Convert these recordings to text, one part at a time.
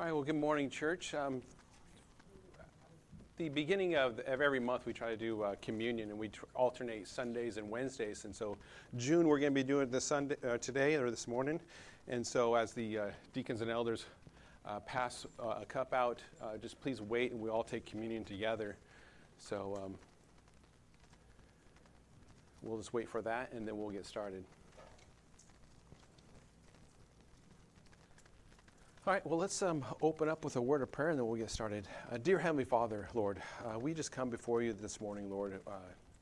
All right, well, good morning, church. Um, the beginning of, of every month, we try to do uh, communion, and we tr- alternate Sundays and Wednesdays. And so, June, we're going to be doing this Sunday uh, today or this morning. And so, as the uh, deacons and elders uh, pass uh, a cup out, uh, just please wait, and we all take communion together. So, um, we'll just wait for that, and then we'll get started. All right, well, let's um, open up with a word of prayer and then we'll get started. Uh, dear Heavenly Father, Lord, uh, we just come before you this morning, Lord, uh,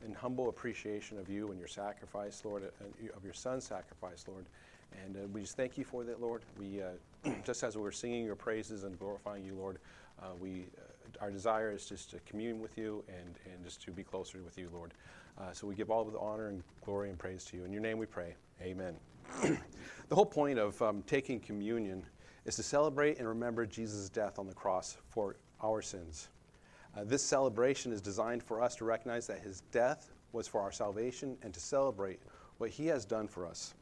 in humble appreciation of you and your sacrifice, Lord, uh, of your Son's sacrifice, Lord. And uh, we just thank you for that, Lord. We, uh, just as we were singing your praises and glorifying you, Lord, we, our desire is just to commune with you and, and just to be closer with you, Lord. so we give all of the honor and glory and praise to you. In your name we pray. Amen. the whole point of um, taking communion is to celebrate and remember Jesus' death on the cross for our sins. Uh, this celebration is designed for us to recognize that his death was for our salvation and to celebrate what he has done for us.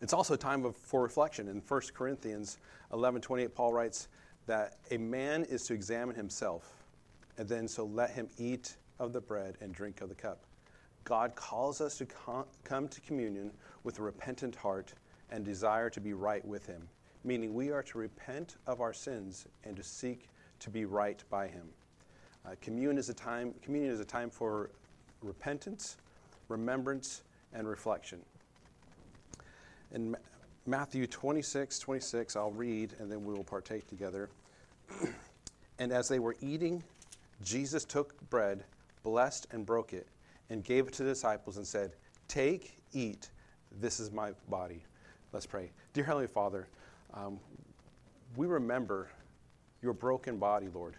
It's also a time of, for reflection. In 1 Corinthians 11:28, Paul writes that a man is to examine himself, and then so let him eat of the bread and drink of the cup. God calls us to com- come to communion with a repentant heart and desire to be right with him meaning we are to repent of our sins and to seek to be right by Him. Uh, communion, is a time, communion is a time for repentance, remembrance, and reflection. In Matthew 26, 26, I'll read and then we will partake together. and as they were eating, Jesus took bread, blessed and broke it, and gave it to the disciples and said, Take, eat, this is my body. Let's pray. Dear Heavenly Father, um, we remember your broken body, Lord,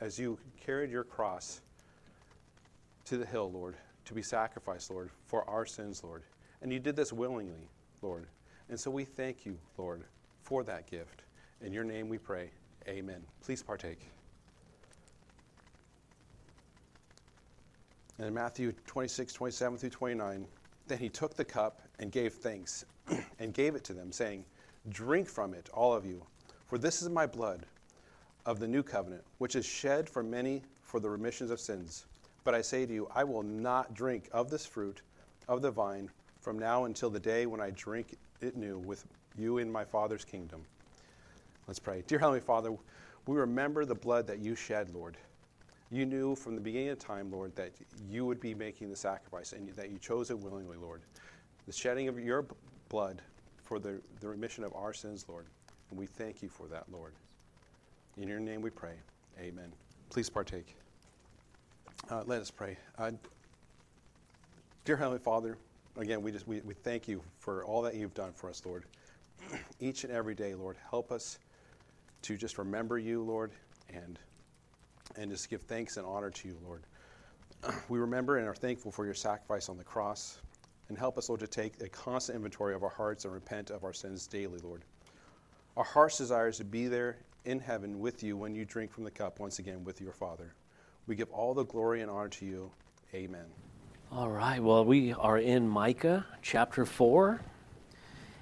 as you carried your cross to the hill, Lord, to be sacrificed, Lord, for our sins, Lord. And you did this willingly, Lord. And so we thank you, Lord, for that gift. In your name we pray. Amen. Please partake. And in Matthew 26, 27 through 29, then he took the cup and gave thanks and gave it to them, saying, Drink from it, all of you, for this is my blood of the new covenant, which is shed for many for the remissions of sins. But I say to you, I will not drink of this fruit of the vine from now until the day when I drink it new with you in my Father's kingdom. Let's pray. Dear Heavenly Father, we remember the blood that you shed, Lord. You knew from the beginning of time, Lord, that you would be making the sacrifice and that you chose it willingly, Lord. The shedding of your blood for the, the remission of our sins, Lord. And we thank you for that, Lord. In your name we pray. Amen. Please partake. Uh, let us pray. Uh, dear Heavenly Father, again, we just we, we thank you for all that you've done for us, Lord. Each and every day, Lord, help us to just remember you, Lord, and and just give thanks and honor to you, Lord. we remember and are thankful for your sacrifice on the cross and help us, Lord, to take a constant inventory of our hearts and repent of our sins daily, Lord. Our heart's desire is to be there in heaven with you when you drink from the cup once again with your Father. We give all the glory and honor to you. Amen. All right, well, we are in Micah chapter 4.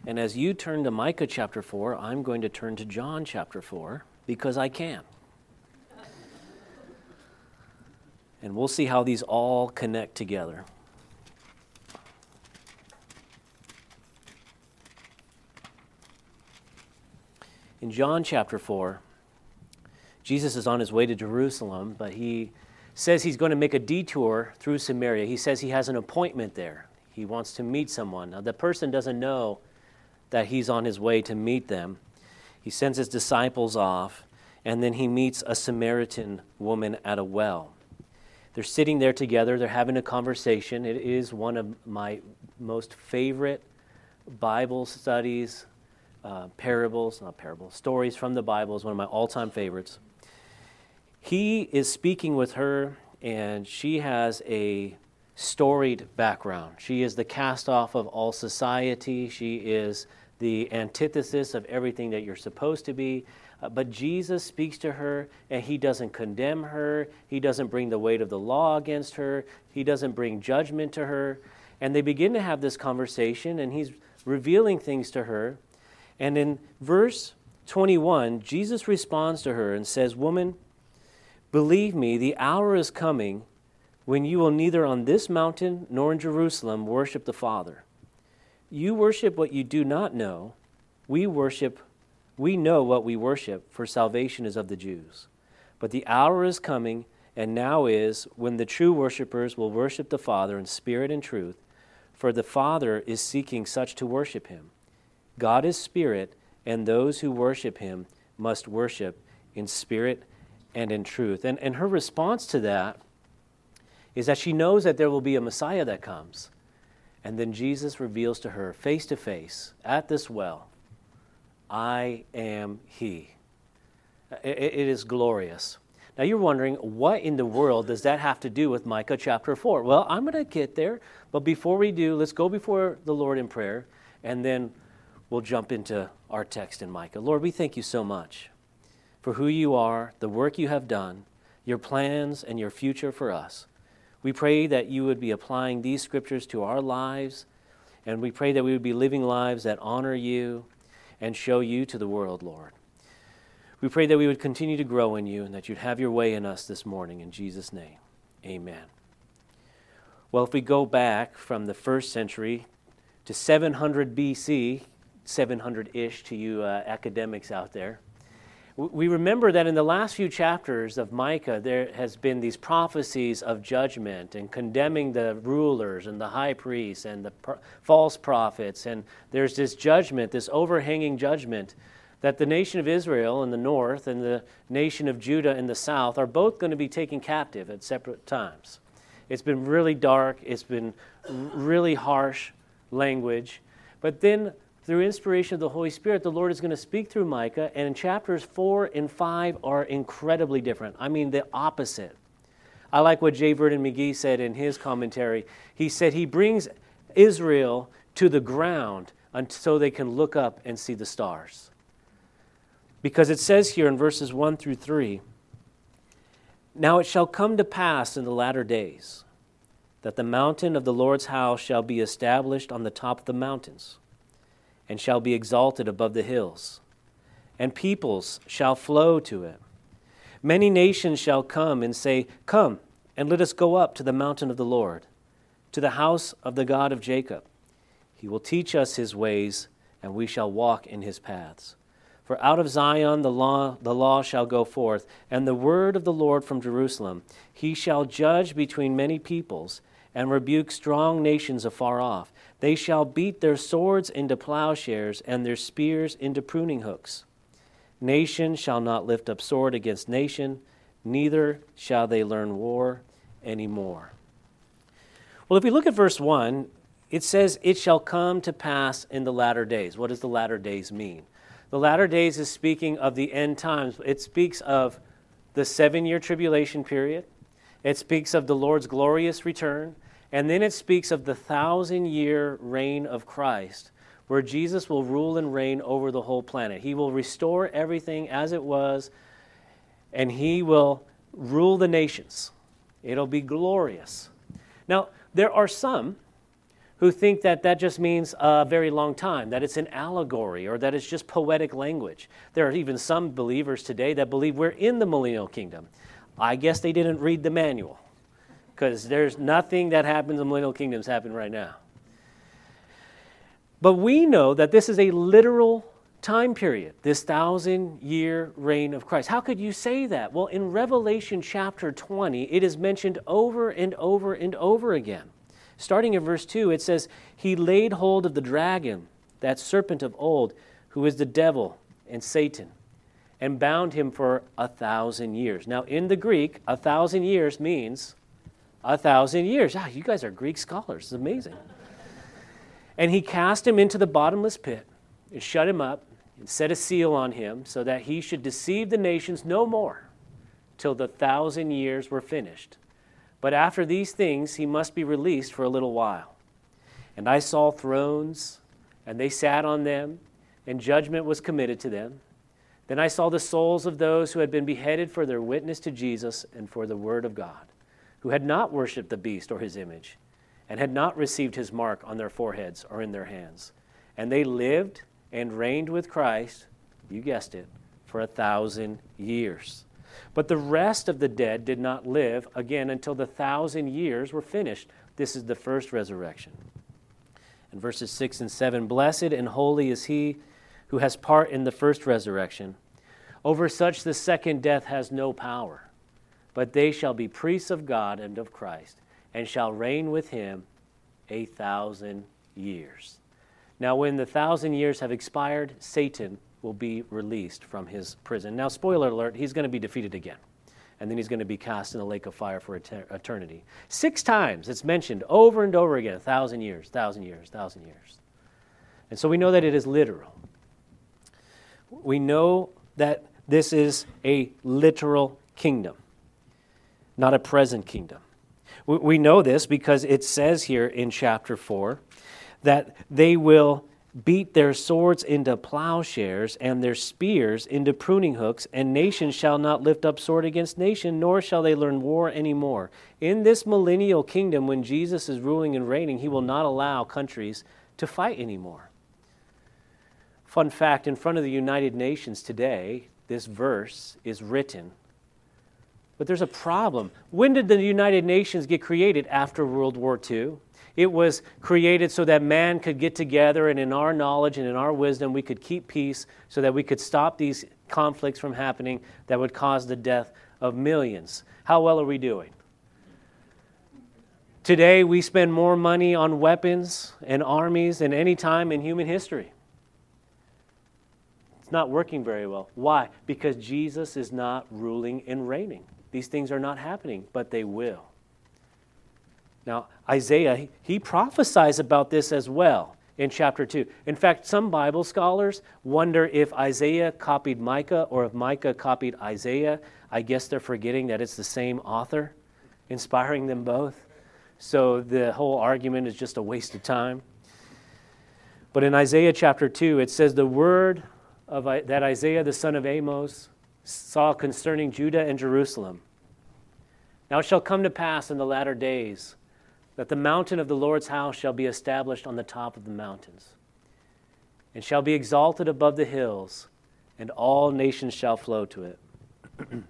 And as you turn to Micah chapter 4, I'm going to turn to John chapter 4 because I can. And we'll see how these all connect together. In John chapter 4, Jesus is on his way to Jerusalem, but he says he's going to make a detour through Samaria. He says he has an appointment there. He wants to meet someone. Now, the person doesn't know that he's on his way to meet them. He sends his disciples off, and then he meets a Samaritan woman at a well. They're sitting there together, they're having a conversation. It is one of my most favorite Bible studies uh, parables, not parables, stories from the Bible is one of my all time favorites. He is speaking with her, and she has a storied background. She is the cast off of all society, she is the antithesis of everything that you're supposed to be. Uh, but Jesus speaks to her and he doesn't condemn her. He doesn't bring the weight of the law against her. He doesn't bring judgment to her. And they begin to have this conversation and he's revealing things to her. And in verse 21, Jesus responds to her and says, Woman, believe me, the hour is coming when you will neither on this mountain nor in Jerusalem worship the Father. You worship what you do not know. We worship, we know what we worship, for salvation is of the Jews. But the hour is coming, and now is, when the true worshippers will worship the Father in spirit and truth, for the Father is seeking such to worship him. God is spirit, and those who worship him must worship in spirit and in truth. And, and her response to that is that she knows that there will be a Messiah that comes. And then Jesus reveals to her face to face at this well, I am He. it, it is glorious. Now you're wondering, what in the world does that have to do with Micah chapter 4? Well, I'm going to get there, but before we do, let's go before the Lord in prayer, and then we'll jump into our text in Micah. Lord, we thank you so much for who you are, the work you have done, your plans, and your future for us. We pray that you would be applying these scriptures to our lives, and we pray that we would be living lives that honor you and show you to the world, Lord. We pray that we would continue to grow in you and that you'd have your way in us this morning. In Jesus' name, amen. Well, if we go back from the first century to 700 BC, 700 ish to you uh, academics out there, we remember that in the last few chapters of Micah, there has been these prophecies of judgment and condemning the rulers and the high priests and the false prophets. And there's this judgment, this overhanging judgment that the nation of Israel in the north and the nation of Judah in the south are both going to be taken captive at separate times. It's been really dark, it's been really harsh language. But then, through inspiration of the Holy Spirit, the Lord is going to speak through Micah, and chapters 4 and 5 are incredibly different. I mean, the opposite. I like what J. Vernon McGee said in his commentary. He said he brings Israel to the ground so they can look up and see the stars. Because it says here in verses 1 through 3 Now it shall come to pass in the latter days that the mountain of the Lord's house shall be established on the top of the mountains, and shall be exalted above the hills, and peoples shall flow to it. Many nations shall come and say, Come, and let us go up to the mountain of the Lord, to the house of the God of Jacob. He will teach us his ways, and we shall walk in his paths. For out of Zion the law, the law shall go forth, and the word of the Lord from Jerusalem. He shall judge between many peoples, and rebuke strong nations afar off. They shall beat their swords into plowshares, and their spears into pruning hooks. Nation shall not lift up sword against nation, neither shall they learn war any more. Well, if we look at verse 1, it says, It shall come to pass in the latter days. What does the latter days mean? The latter days is speaking of the end times. It speaks of the seven year tribulation period, it speaks of the Lord's glorious return, and then it speaks of the thousand year reign of Christ, where Jesus will rule and reign over the whole planet. He will restore everything as it was, and he will rule the nations. It'll be glorious. Now, there are some who think that that just means a very long time, that it's an allegory, or that it's just poetic language. There are even some believers today that believe we're in the millennial kingdom. I guess they didn't read the manual, because there's nothing that happens in millennial kingdoms happen right now. But we know that this is a literal time period, this thousand year reign of Christ. How could you say that? Well, in Revelation chapter 20, it is mentioned over and over and over again. Starting in verse 2, it says, He laid hold of the dragon, that serpent of old, who is the devil and Satan, and bound him for a thousand years. Now, in the Greek, a thousand years means a thousand years. Ah, you guys are Greek scholars. It's amazing. and he cast him into the bottomless pit and shut him up and set a seal on him so that he should deceive the nations no more till the thousand years were finished. But after these things, he must be released for a little while. And I saw thrones, and they sat on them, and judgment was committed to them. Then I saw the souls of those who had been beheaded for their witness to Jesus and for the word of God, who had not worshipped the beast or his image, and had not received his mark on their foreheads or in their hands. And they lived and reigned with Christ you guessed it, for a thousand years. But the rest of the dead did not live again until the thousand years were finished. This is the first resurrection. In verses 6 and 7 Blessed and holy is he who has part in the first resurrection. Over such the second death has no power, but they shall be priests of God and of Christ, and shall reign with him a thousand years. Now, when the thousand years have expired, Satan will be released from his prison. Now, spoiler alert, he's going to be defeated again. And then he's going to be cast in the lake of fire for eternity. Six times it's mentioned over and over again a thousand years, thousand years, thousand years. And so we know that it is literal. We know that this is a literal kingdom, not a present kingdom. We know this because it says here in chapter 4 that they will beat their swords into plowshares and their spears into pruning hooks, and nation shall not lift up sword against nation, nor shall they learn war any more. In this millennial kingdom, when Jesus is ruling and reigning, he will not allow countries to fight anymore. Fun fact in front of the United Nations today, this verse is written. But there's a problem. When did the United Nations get created? After World War II. It was created so that man could get together and in our knowledge and in our wisdom we could keep peace so that we could stop these conflicts from happening that would cause the death of millions. How well are we doing? Today we spend more money on weapons and armies than any time in human history. It's not working very well. Why? Because Jesus is not ruling and reigning. These things are not happening, but they will. Now, Isaiah, he prophesies about this as well in chapter 2. In fact, some Bible scholars wonder if Isaiah copied Micah or if Micah copied Isaiah. I guess they're forgetting that it's the same author inspiring them both. So the whole argument is just a waste of time. But in Isaiah chapter 2, it says, The word of, that Isaiah the son of Amos saw concerning Judah and Jerusalem. Now it shall come to pass in the latter days that the mountain of the Lord's house shall be established on the top of the mountains, and shall be exalted above the hills, and all nations shall flow to it.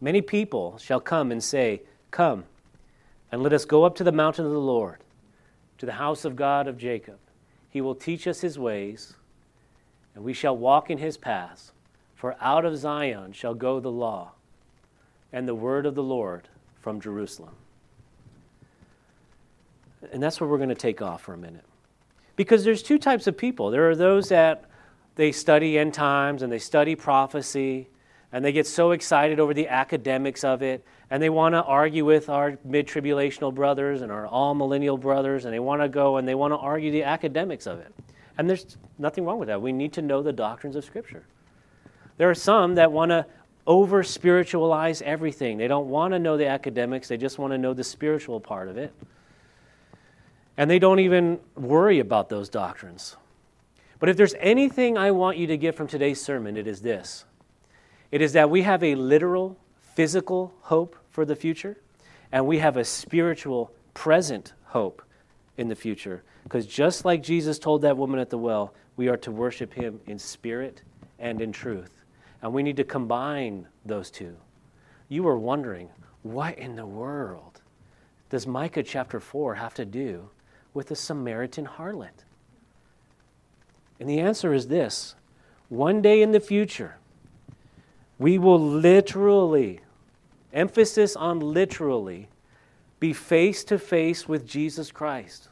Many people shall come and say, Come, and let us go up to the mountain of the Lord, to the house of God of Jacob. He will teach us his ways, and we shall walk in his paths. For out of Zion shall go the law, and the word of the Lord from Jerusalem. And that's where we're going to take off for a minute. Because there's two types of people. There are those that they study end times and they study prophecy and they get so excited over the academics of it and they want to argue with our mid tribulational brothers and our amillennial brothers and they want to go and they want to argue the academics of it. And there's nothing wrong with that. We need to know the doctrines of Scripture. There are some that want to over spiritualize everything. They don't want to know the academics, they just want to know the spiritual part of it. And they don't even worry about those doctrines. But if there's anything I want you to get from today's sermon, it is this it is that we have a literal, physical hope for the future, and we have a spiritual, present hope in the future. Because just like Jesus told that woman at the well, we are to worship him in spirit and in truth. And we need to combine those two. You are wondering, what in the world does Micah chapter 4 have to do with a Samaritan harlot? And the answer is this one day in the future, we will literally, emphasis on literally, be face to face with Jesus Christ.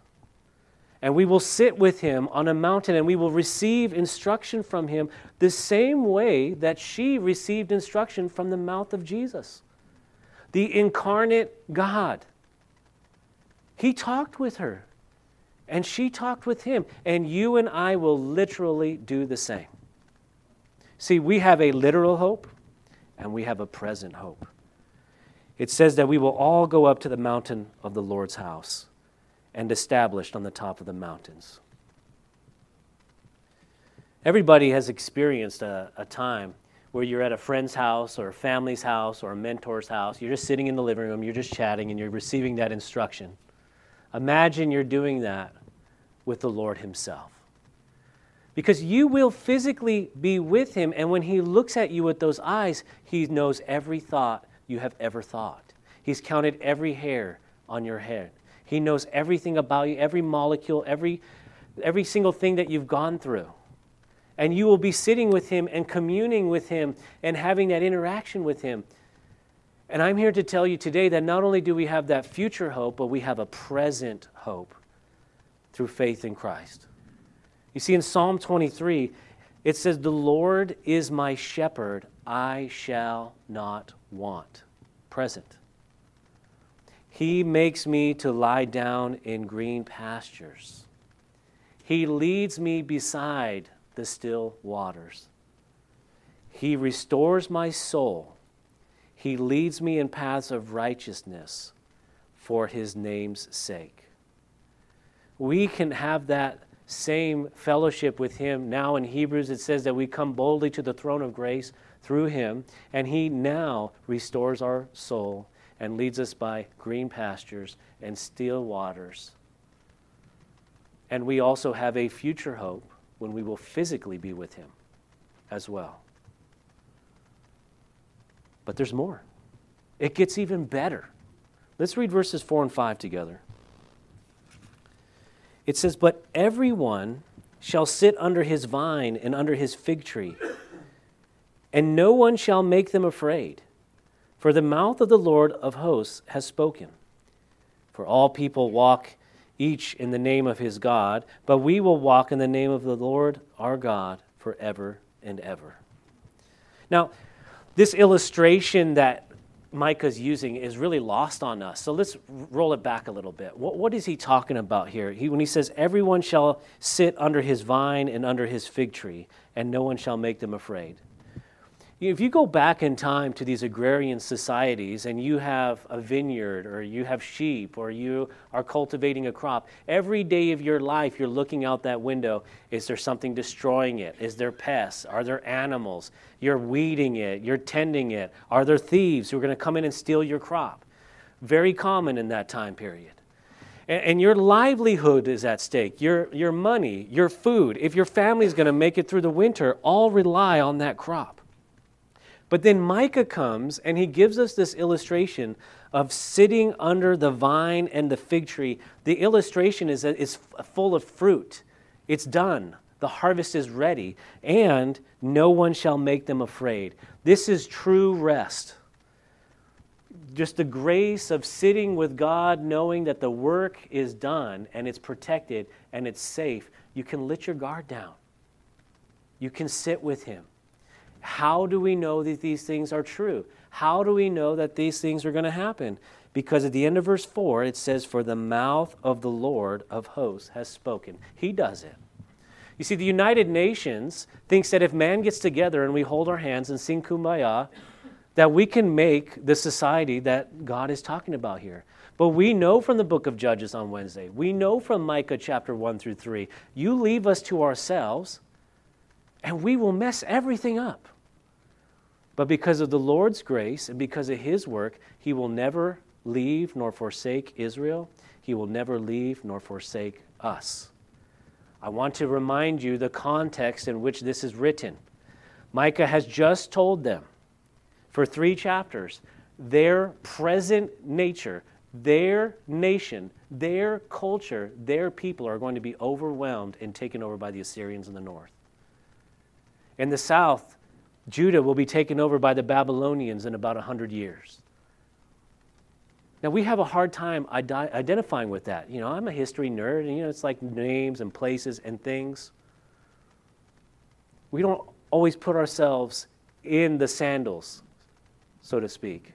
And we will sit with him on a mountain and we will receive instruction from him the same way that she received instruction from the mouth of Jesus, the incarnate God. He talked with her and she talked with him, and you and I will literally do the same. See, we have a literal hope and we have a present hope. It says that we will all go up to the mountain of the Lord's house and established on the top of the mountains. Everybody has experienced a, a, time where you're at a friend's house or a family's house or a mentor's house. You're just sitting in the living room, you're just chatting, and you're receiving that instruction. Imagine you're doing that with the Lord Himself. Because you will physically be with him, and when he looks at you with those eyes, he knows every thought you have ever thought. He's counted every hair on your head. He knows everything about you, every molecule, every, every single thing that you've gone through. And you will be sitting with him and communing with him and having that interaction with him. And I'm here to tell you today that not only do we have that future hope, but we have a present hope through faith in Christ. You see, in Psalm 23, it says, The Lord is my shepherd, I shall not want. Present. He makes me to lie down in green pastures. He leads me beside the still waters. He restores my soul. He leads me in paths of righteousness for his name's sake. We can have that same fellowship with him. Now in Hebrews, it says that we come boldly to the throne of grace through him, and he now restores our soul and leads us by green pastures and still waters. And we also have a future hope when we will physically be with him as well. But there's more. It gets even better. Let's read verses 4 and 5 together. It says, But everyone shall sit under his vine and under his fig tree, and no one shall make them afraid, for the mouth of the Lord of hosts has spoken. For all people walk each in the name of his God, but we will walk in the name of the Lord our God forever and ever. Now, this illustration that Micah's using is really lost on us. So let's roll it back a little bit. What, what is he talking about here? He, when he says, Everyone shall sit under his vine and under his fig tree, and no one shall make them afraid. If you go back in time to these agrarian societies and you have a vineyard or you have sheep or you are cultivating a crop, every day of your life you're looking out that window. Is there something destroying it? Is there pests? Are there animals? You're weeding it, you're tending it. Are there thieves who are going to come in and steal your crop? Very common in that time period. And, and your livelihood is at stake, your, your money, your food. If your family is going to make it through the winter, all rely on that crop. But then Micah comes and he gives us this illustration of sitting under the vine and the fig tree. The illustration is it's full of fruit. It's done. The harvest is ready, and no one shall make them afraid. This is true rest. Just the grace of sitting with God, knowing that the work is done and it's protected and it's safe. You can let your guard down. You can sit with Him. How do we know that these things are true? How do we know that these things are going to happen? Because at the end of verse 4, it says, For the mouth of the Lord of hosts has spoken. He does it. You see, the United Nations thinks that if man gets together and we hold our hands and sing kumbaya, that we can make the society that God is talking about here. But we know from the book of Judges on Wednesday, we know from Micah chapter 1 through 3, you leave us to ourselves, and we will mess everything up. But because of the Lord's grace and because of his work, he will never leave nor forsake Israel. He will never leave nor forsake us. I want to remind you the context in which this is written. Micah has just told them for three chapters their present nature, their nation, their culture, their people are going to be overwhelmed and taken over by the Assyrians in the north. In the south, Judah will be taken over by the Babylonians in about 100 years. Now, we have a hard time identifying with that. You know, I'm a history nerd, and, you know, it's like names and places and things. We don't always put ourselves in the sandals, so to speak.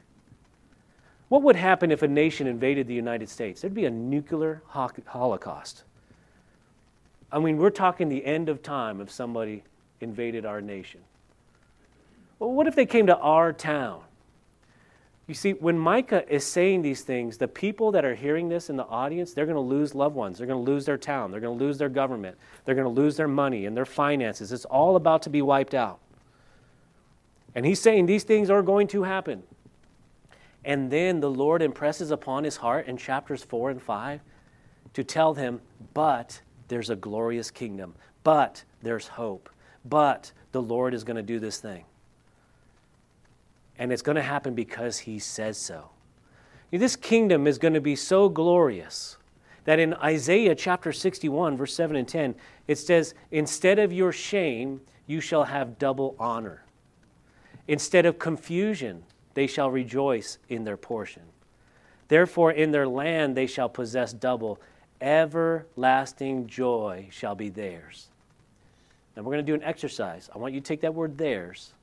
What would happen if a nation invaded the United States? There'd be a nuclear holocaust. I mean, we're talking the end of time if somebody invaded our nation. Well, what if they came to our town? You see, when Micah is saying these things, the people that are hearing this in the audience, they're going to lose loved ones. They're going to lose their town. They're going to lose their government. They're going to lose their money and their finances. It's all about to be wiped out. And he's saying these things are going to happen. And then the Lord impresses upon his heart in chapters 4 and 5 to tell him, but there's a glorious kingdom. But there's hope. But the Lord is going to do this thing. And it's going to happen because He says so. This kingdom is going to be so glorious that in Isaiah chapter 61, verse 7 and 10, it says, Instead of your shame, you shall have double honor. Instead of confusion, they shall rejoice in their portion. Therefore, in their land they shall possess double. Everlasting joy shall be theirs. Now, we're going to do an exercise. I want you to take that word theirs,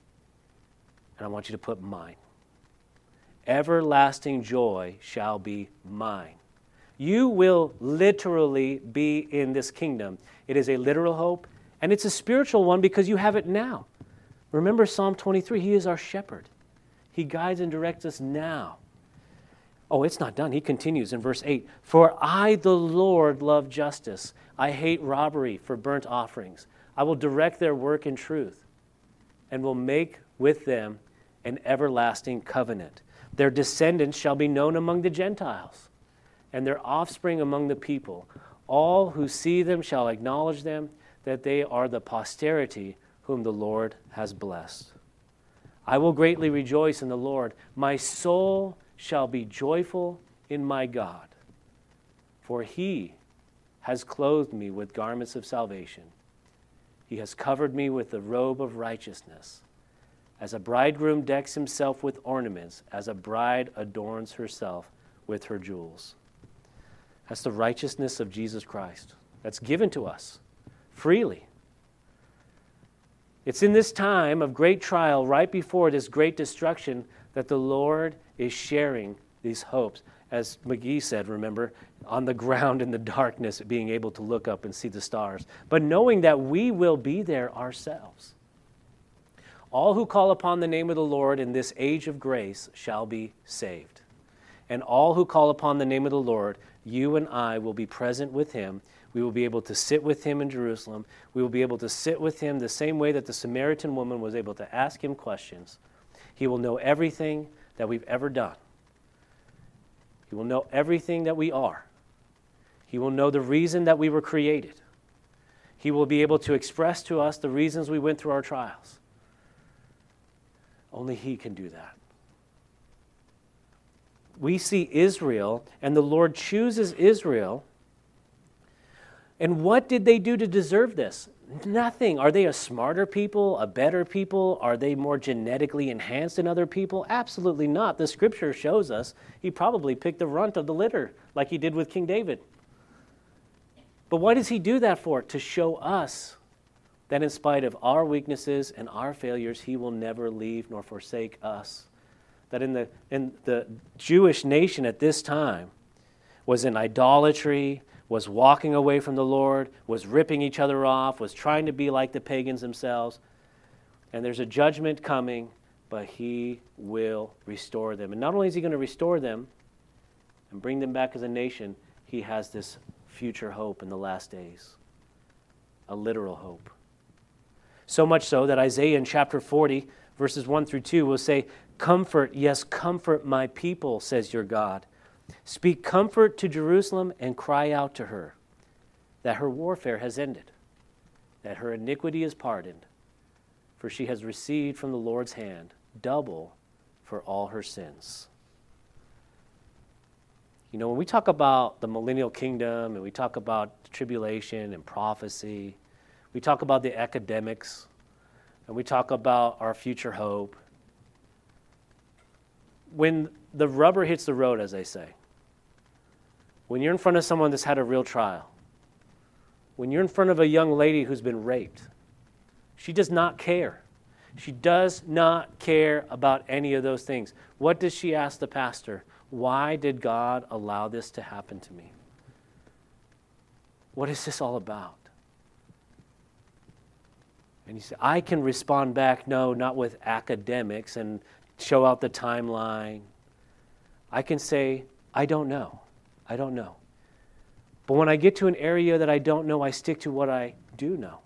and I want you to put mine. Everlasting joy shall be mine. You will literally be in this kingdom. It is a literal hope, and it's a spiritual one because you have it now. Remember Psalm 23 He is our shepherd, He guides and directs us now. Oh, it's not done. He continues in verse 8 For I, the Lord, love justice. I hate robbery for burnt offerings. I will direct their work in truth and will make with them an everlasting covenant. Their descendants shall be known among the Gentiles, and their offspring among the people. All who see them shall acknowledge them, that they are the posterity whom the Lord has blessed. I will greatly rejoice in the Lord. My soul shall be joyful in my God, for he has clothed me with garments of salvation. He has covered me with the robe of righteousness. As a bridegroom decks himself with ornaments, as a bride adorns herself with her jewels. That's the righteousness of Jesus Christ. That's given to us freely. It's in this time of great trial, right before this great destruction, that the Lord is sharing these hopes. As McGee said, remember, on the ground in the darkness, being able to look up and see the stars, but knowing that we will be there ourselves. All who call upon the name of the Lord in this age of grace shall be saved. And all who call upon the name of the Lord, you and I will be present with him. We will be able to sit with him in Jerusalem. We will be able to sit with him the same way that the Samaritan woman was able to ask him questions. He will know everything that we've ever done. He will know everything that we are. He will know the reason that we were created. He will be able to express to us the reasons we went through our trials. Only He can do that. We see Israel, and the Lord chooses Israel. And what did they do to deserve this? Nothing. Are they a smarter people, a better people? Are they more genetically enhanced than other people? Absolutely not. The scripture shows us he probably picked the runt of the litter, like he did with King David. But why does he do that for? To show us that in spite of our weaknesses and our failures, he will never leave nor forsake us. That in the, in the Jewish nation at this time was in idolatry, was walking away from the Lord, was ripping each other off, was trying to be like the pagans themselves. And there's a judgment coming, but He will restore them. And not only is He going to restore them and bring them back as a nation, He has this future hope in the last days a literal hope. So much so that Isaiah in chapter 40, verses 1 through 2, will say, Comfort, yes, comfort my people, says your God. Speak comfort to Jerusalem and cry out to her that her warfare has ended, that her iniquity is pardoned, for she has received from the Lord's hand double for all her sins. You know, when we talk about the millennial kingdom and we talk about tribulation and prophecy, we talk about the academics and we talk about our future hope. When the rubber hits the road, as they say. When you're in front of someone that's had a real trial, when you're in front of a young lady who's been raped, she does not care. She does not care about any of those things. What does she ask the pastor? Why did God allow this to happen to me? What is this all about? And you say, I can respond back, no, not with academics and show out the timeline I can say, I don't know. I don't know. But when I get to an area that I don't know, I stick to what I do know.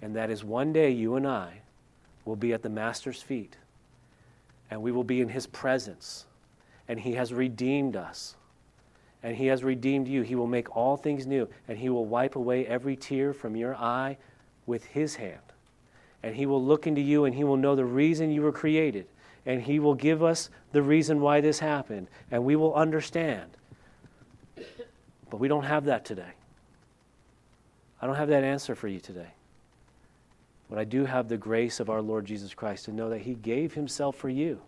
And that is one day you and I will be at the Master's feet and we will be in His presence. And He has redeemed us. And He has redeemed you. He will make all things new and He will wipe away every tear from your eye with His hand. And He will look into you and He will know the reason you were created. And He will give us the reason why this happened. And we will understand. But we don't have that today. I don't have that answer for you today. But I do have the grace of our Lord Jesus Christ to know that He gave Himself for you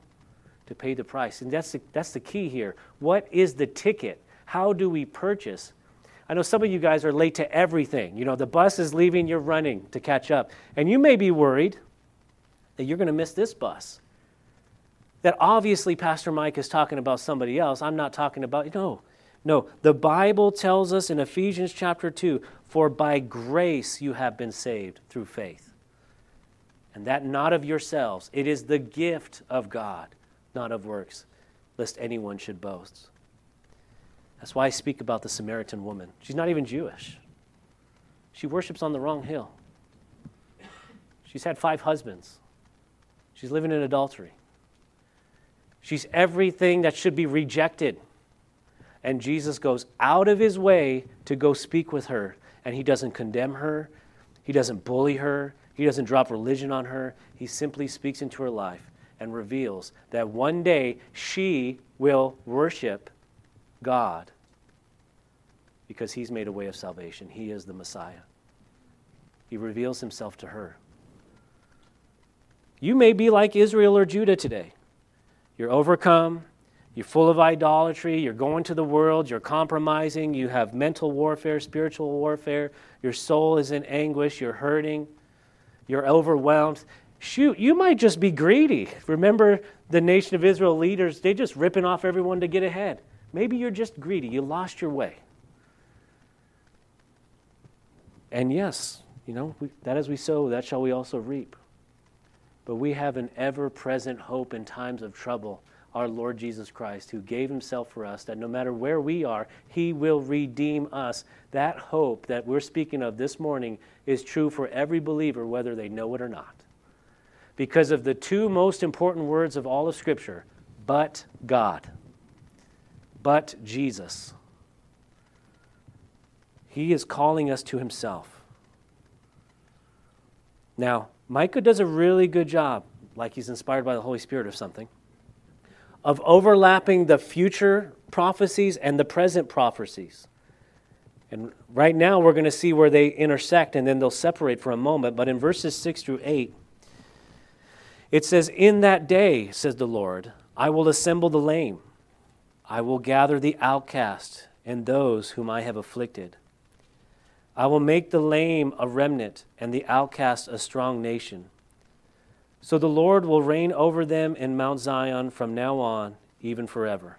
to pay the price. And that's the, that's the key here. What is the ticket? How do we purchase? I know some of you guys are late to everything. You know, the bus is leaving, you're running to catch up. And you may be worried that you're going to miss this bus. That obviously Pastor Mike is talking about somebody else. I'm not talking about, no. No, the Bible tells us in Ephesians chapter 2 for by grace you have been saved through faith. And that not of yourselves, it is the gift of God, not of works, lest anyone should boast. That's why I speak about the Samaritan woman. She's not even Jewish, she worships on the wrong hill. She's had five husbands, she's living in adultery. She's everything that should be rejected. And Jesus goes out of his way to go speak with her. And he doesn't condemn her, he doesn't bully her, he doesn't drop religion on her. He simply speaks into her life and reveals that one day she will worship God because he's made a way of salvation. He is the Messiah. He reveals himself to her. You may be like Israel or Judah today. You're overcome, you're full of idolatry. You're going to the world. You're compromising. You have mental warfare, spiritual warfare. Your soul is in anguish. You're hurting. You're overwhelmed. Shoot, you might just be greedy. Remember the nation of Israel leaders, they just ripping off everyone to get ahead. Maybe you're just greedy. You lost your way. And yes, you know, we, that as we sow, that shall we also reap. But we have an ever present hope in times of trouble our Lord Jesus Christ, who gave himself for us, that no matter where we are, he will redeem us. That hope that we're speaking of this morning is true for every believer, whether they know it or not. Because of the two most important words of all of Scripture but God, but Jesus. He is calling us to himself. Now, Micah does a really good job, like he's inspired by the Holy Spirit or something of overlapping the future prophecies and the present prophecies. And right now we're going to see where they intersect and then they'll separate for a moment. But in verses 6 through 8, it says, In that day, says the Lord, I will assemble the lame, I will gather the outcast and those whom I have afflicted. I will make the lame a remnant and the outcast a strong nation. So the Lord will reign over them in Mount Zion from now on, even forever.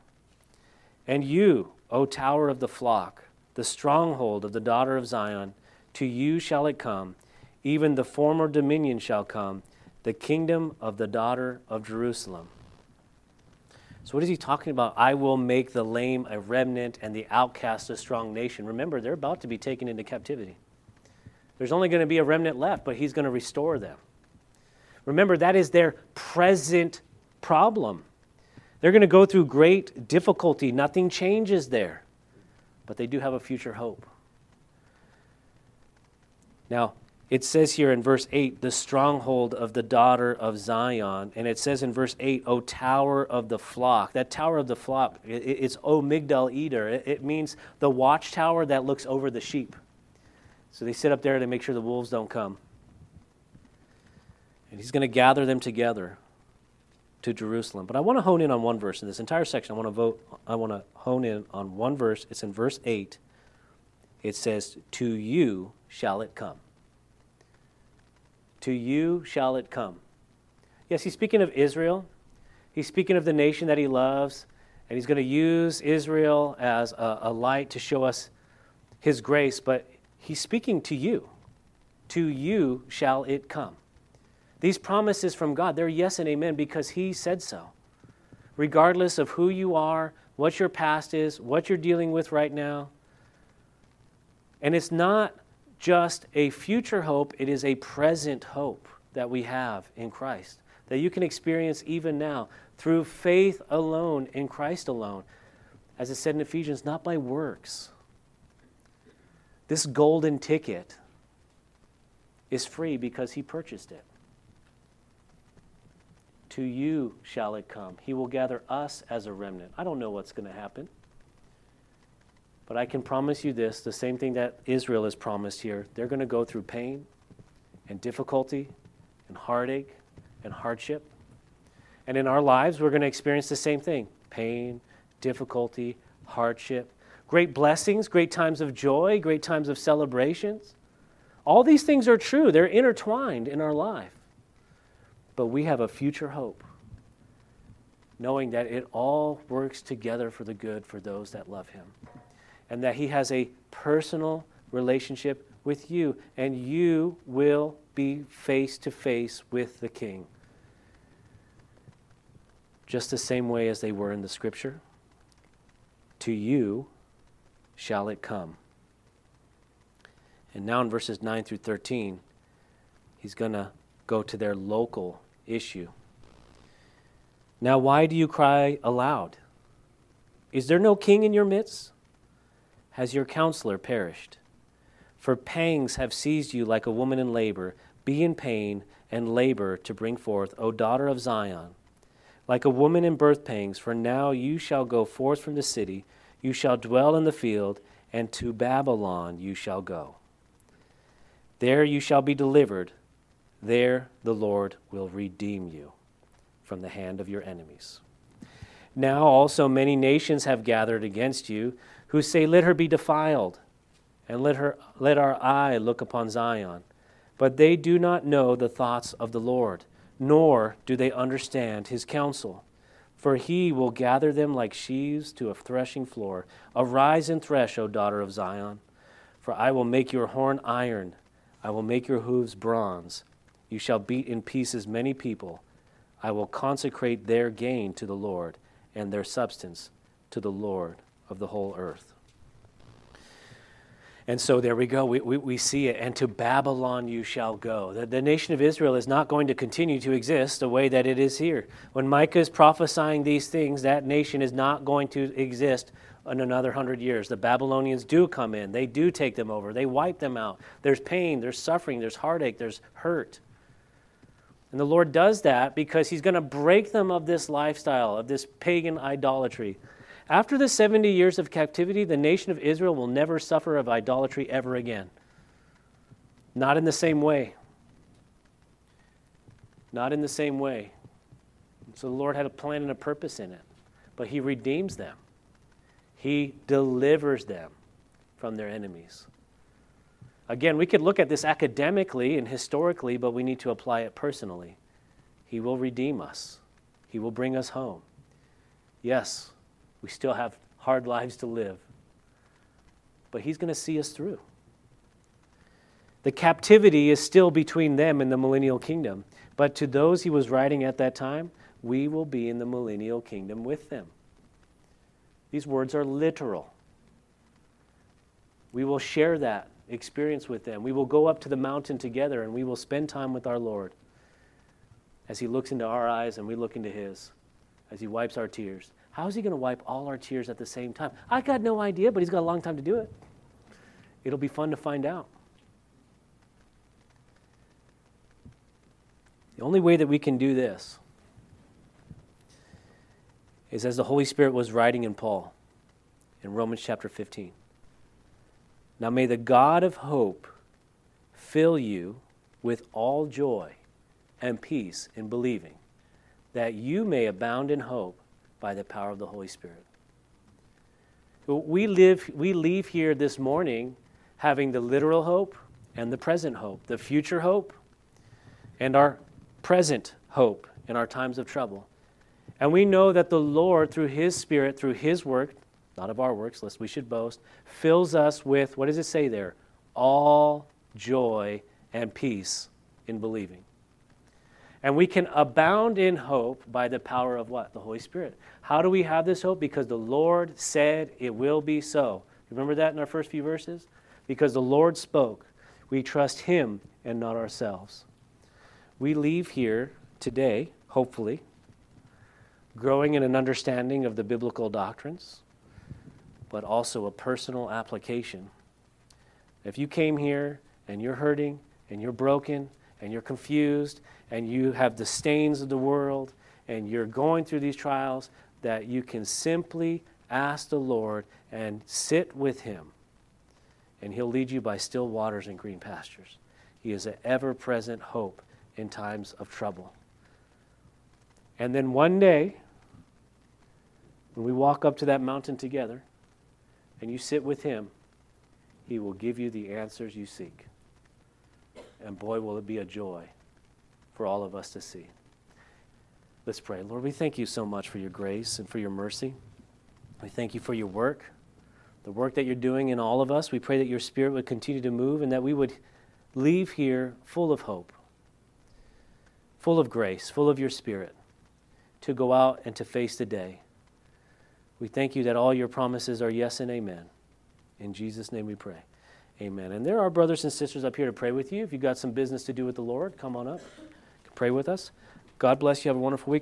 And you, O tower of the flock, the stronghold of the daughter of Zion, to you shall it come, even the former dominion shall come, the kingdom of the daughter of Jerusalem. So, what is he talking about? I will make the lame a remnant and the outcast a strong nation. Remember, they're about to be taken into captivity. There's only going to be a remnant left, but he's going to restore them. Remember, that is their present problem. They're going to go through great difficulty. Nothing changes there, but they do have a future hope. Now, it says here in verse 8, the stronghold of the daughter of Zion. And it says in verse 8, O tower of the flock. That tower of the flock, it's O Migdal Eder. It means the watchtower that looks over the sheep. So they sit up there to make sure the wolves don't come. And he's going to gather them together to Jerusalem. But I want to hone in on one verse in this entire section. I want to vote I want to hone in on one verse. It's in verse 8. It says, "To you shall it come." To you shall it come. Yes, he's speaking of Israel. He's speaking of the nation that he loves, and he's going to use Israel as a, a light to show us his grace, but he's speaking to you. To you shall it come. These promises from God, they're yes and amen because He said so. Regardless of who you are, what your past is, what you're dealing with right now. And it's not just a future hope, it is a present hope that we have in Christ, that you can experience even now through faith alone in Christ alone. As it said in Ephesians, not by works. This golden ticket is free because he purchased it. To you shall it come. He will gather us as a remnant. I don't know what's going to happen. But I can promise you this the same thing that Israel is promised here. They're going to go through pain and difficulty and heartache and hardship. And in our lives, we're going to experience the same thing pain, difficulty, hardship, great blessings, great times of joy, great times of celebrations. All these things are true, they're intertwined in our life. But we have a future hope, knowing that it all works together for the good for those that love Him, and that He has a personal relationship with you, and you will be face to face with the King. Just the same way as they were in the Scripture. To you shall it come. And now in verses 9 through 13, he's going to go to their local issue. Now, why do you cry aloud? Is there no king in your midst? Has your counselor perished? For pangs have seized you like a woman in labor. Be in pain and labor to bring forth, O daughter of Zion. Like a woman in birth pangs, for now you shall go forth from the city, you shall dwell in the field, and to Babylon you shall go. There you shall be delivered. There the Lord will redeem you from the hand of your enemies. Now also many nations have gathered against you, who say, Let her be defiled, and let, her, let our eye look upon Zion. But they do not know the thoughts of the Lord, nor do they understand his counsel. For he will gather them like sheaves to a threshing floor. Arise and thresh, O daughter of Zion, for I will make your horn iron I will make your hooves bronze. You shall beat in pieces many people. I will consecrate their gain to the Lord, and their substance to the Lord of the whole earth. And so there we go. We, we, we, see it. And to Babylon you shall go. The, the nation of Israel is not going to continue to exist the way that it is here. When Micah is prophesying these things, that nation is not going to exist in another hundred years. The Babylonians do come in, they do take them over, they wipe them out. There's pain, there's suffering, there's heartache, there's hurt. And the Lord does that because He's going to break them of this lifestyle, of this pagan idolatry. After the 70 years of captivity, the nation of Israel will never suffer of idolatry ever again. Not in the same way. Not in the same way. So the Lord had a plan and a purpose in it, but He redeems them. He delivers them from their enemies. Again, we could look at this academically and historically, but we need to apply it personally. He will redeem us, He will bring us home. Yes, we still have hard lives to live, but He's going to see us through. The captivity is still between them and the millennial kingdom, but to those He was writing at that time, we will be in the millennial kingdom with them. These words are literal. We will share that experience with them. We will go up to the mountain together and we will spend time with our Lord as He looks into our eyes and we look into His, as He wipes our tears. How is He going to wipe all our tears at the same time? I got no idea, but He's got a long time to do it. It'll be fun to find out. The only way that we can do this is as the Holy Spirit was writing in Paul in Romans chapter 15. Now may the God of hope fill you with all joy and peace in believing, that you may abound in hope by the power of the Holy Spirit. We, live, we leave here this morning having the literal hope and the present hope, the future hope and our present hope in our times of trouble. And we know that the Lord, through His Spirit, through His work, not of our works, lest we should boast, fills us with, what does it say there? All joy and peace in believing. And we can abound in hope by the power of what? The Holy Spirit. How do we have this hope? Because the Lord said it will be so. Remember that in our first few verses? Because the Lord spoke. We trust Him and not ourselves. We leave here today, hopefully, growing in an understanding of the biblical doctrines, but also a personal application. If you came here and you're hurting and you're broken and you're confused and you have the stains of the world and you're going through these trials, that you can simply ask the Lord and sit with Him, and He'll lead you by still waters and green pastures. He is an ever present hope in times of trouble. And then one day, when we walk up to that mountain together and you sit with Him, He will give you the answers you seek. And boy, will it be a joy for all of us to see. Let's pray. Lord, we thank you so much for your grace and for your mercy. We thank you for your work, the work that you're doing in all of us. We pray that your Spirit would continue to move and that we would leave here full of hope, full of grace, full of your Spirit to go out and to face the day. We thank you that all your promises are yes and amen. In Jesus' name we pray. Amen. And there are brothers and sisters up here to pray with you. If you've got some business to do with the Lord, come on up. Pray with us. God bless you. Have a wonderful week.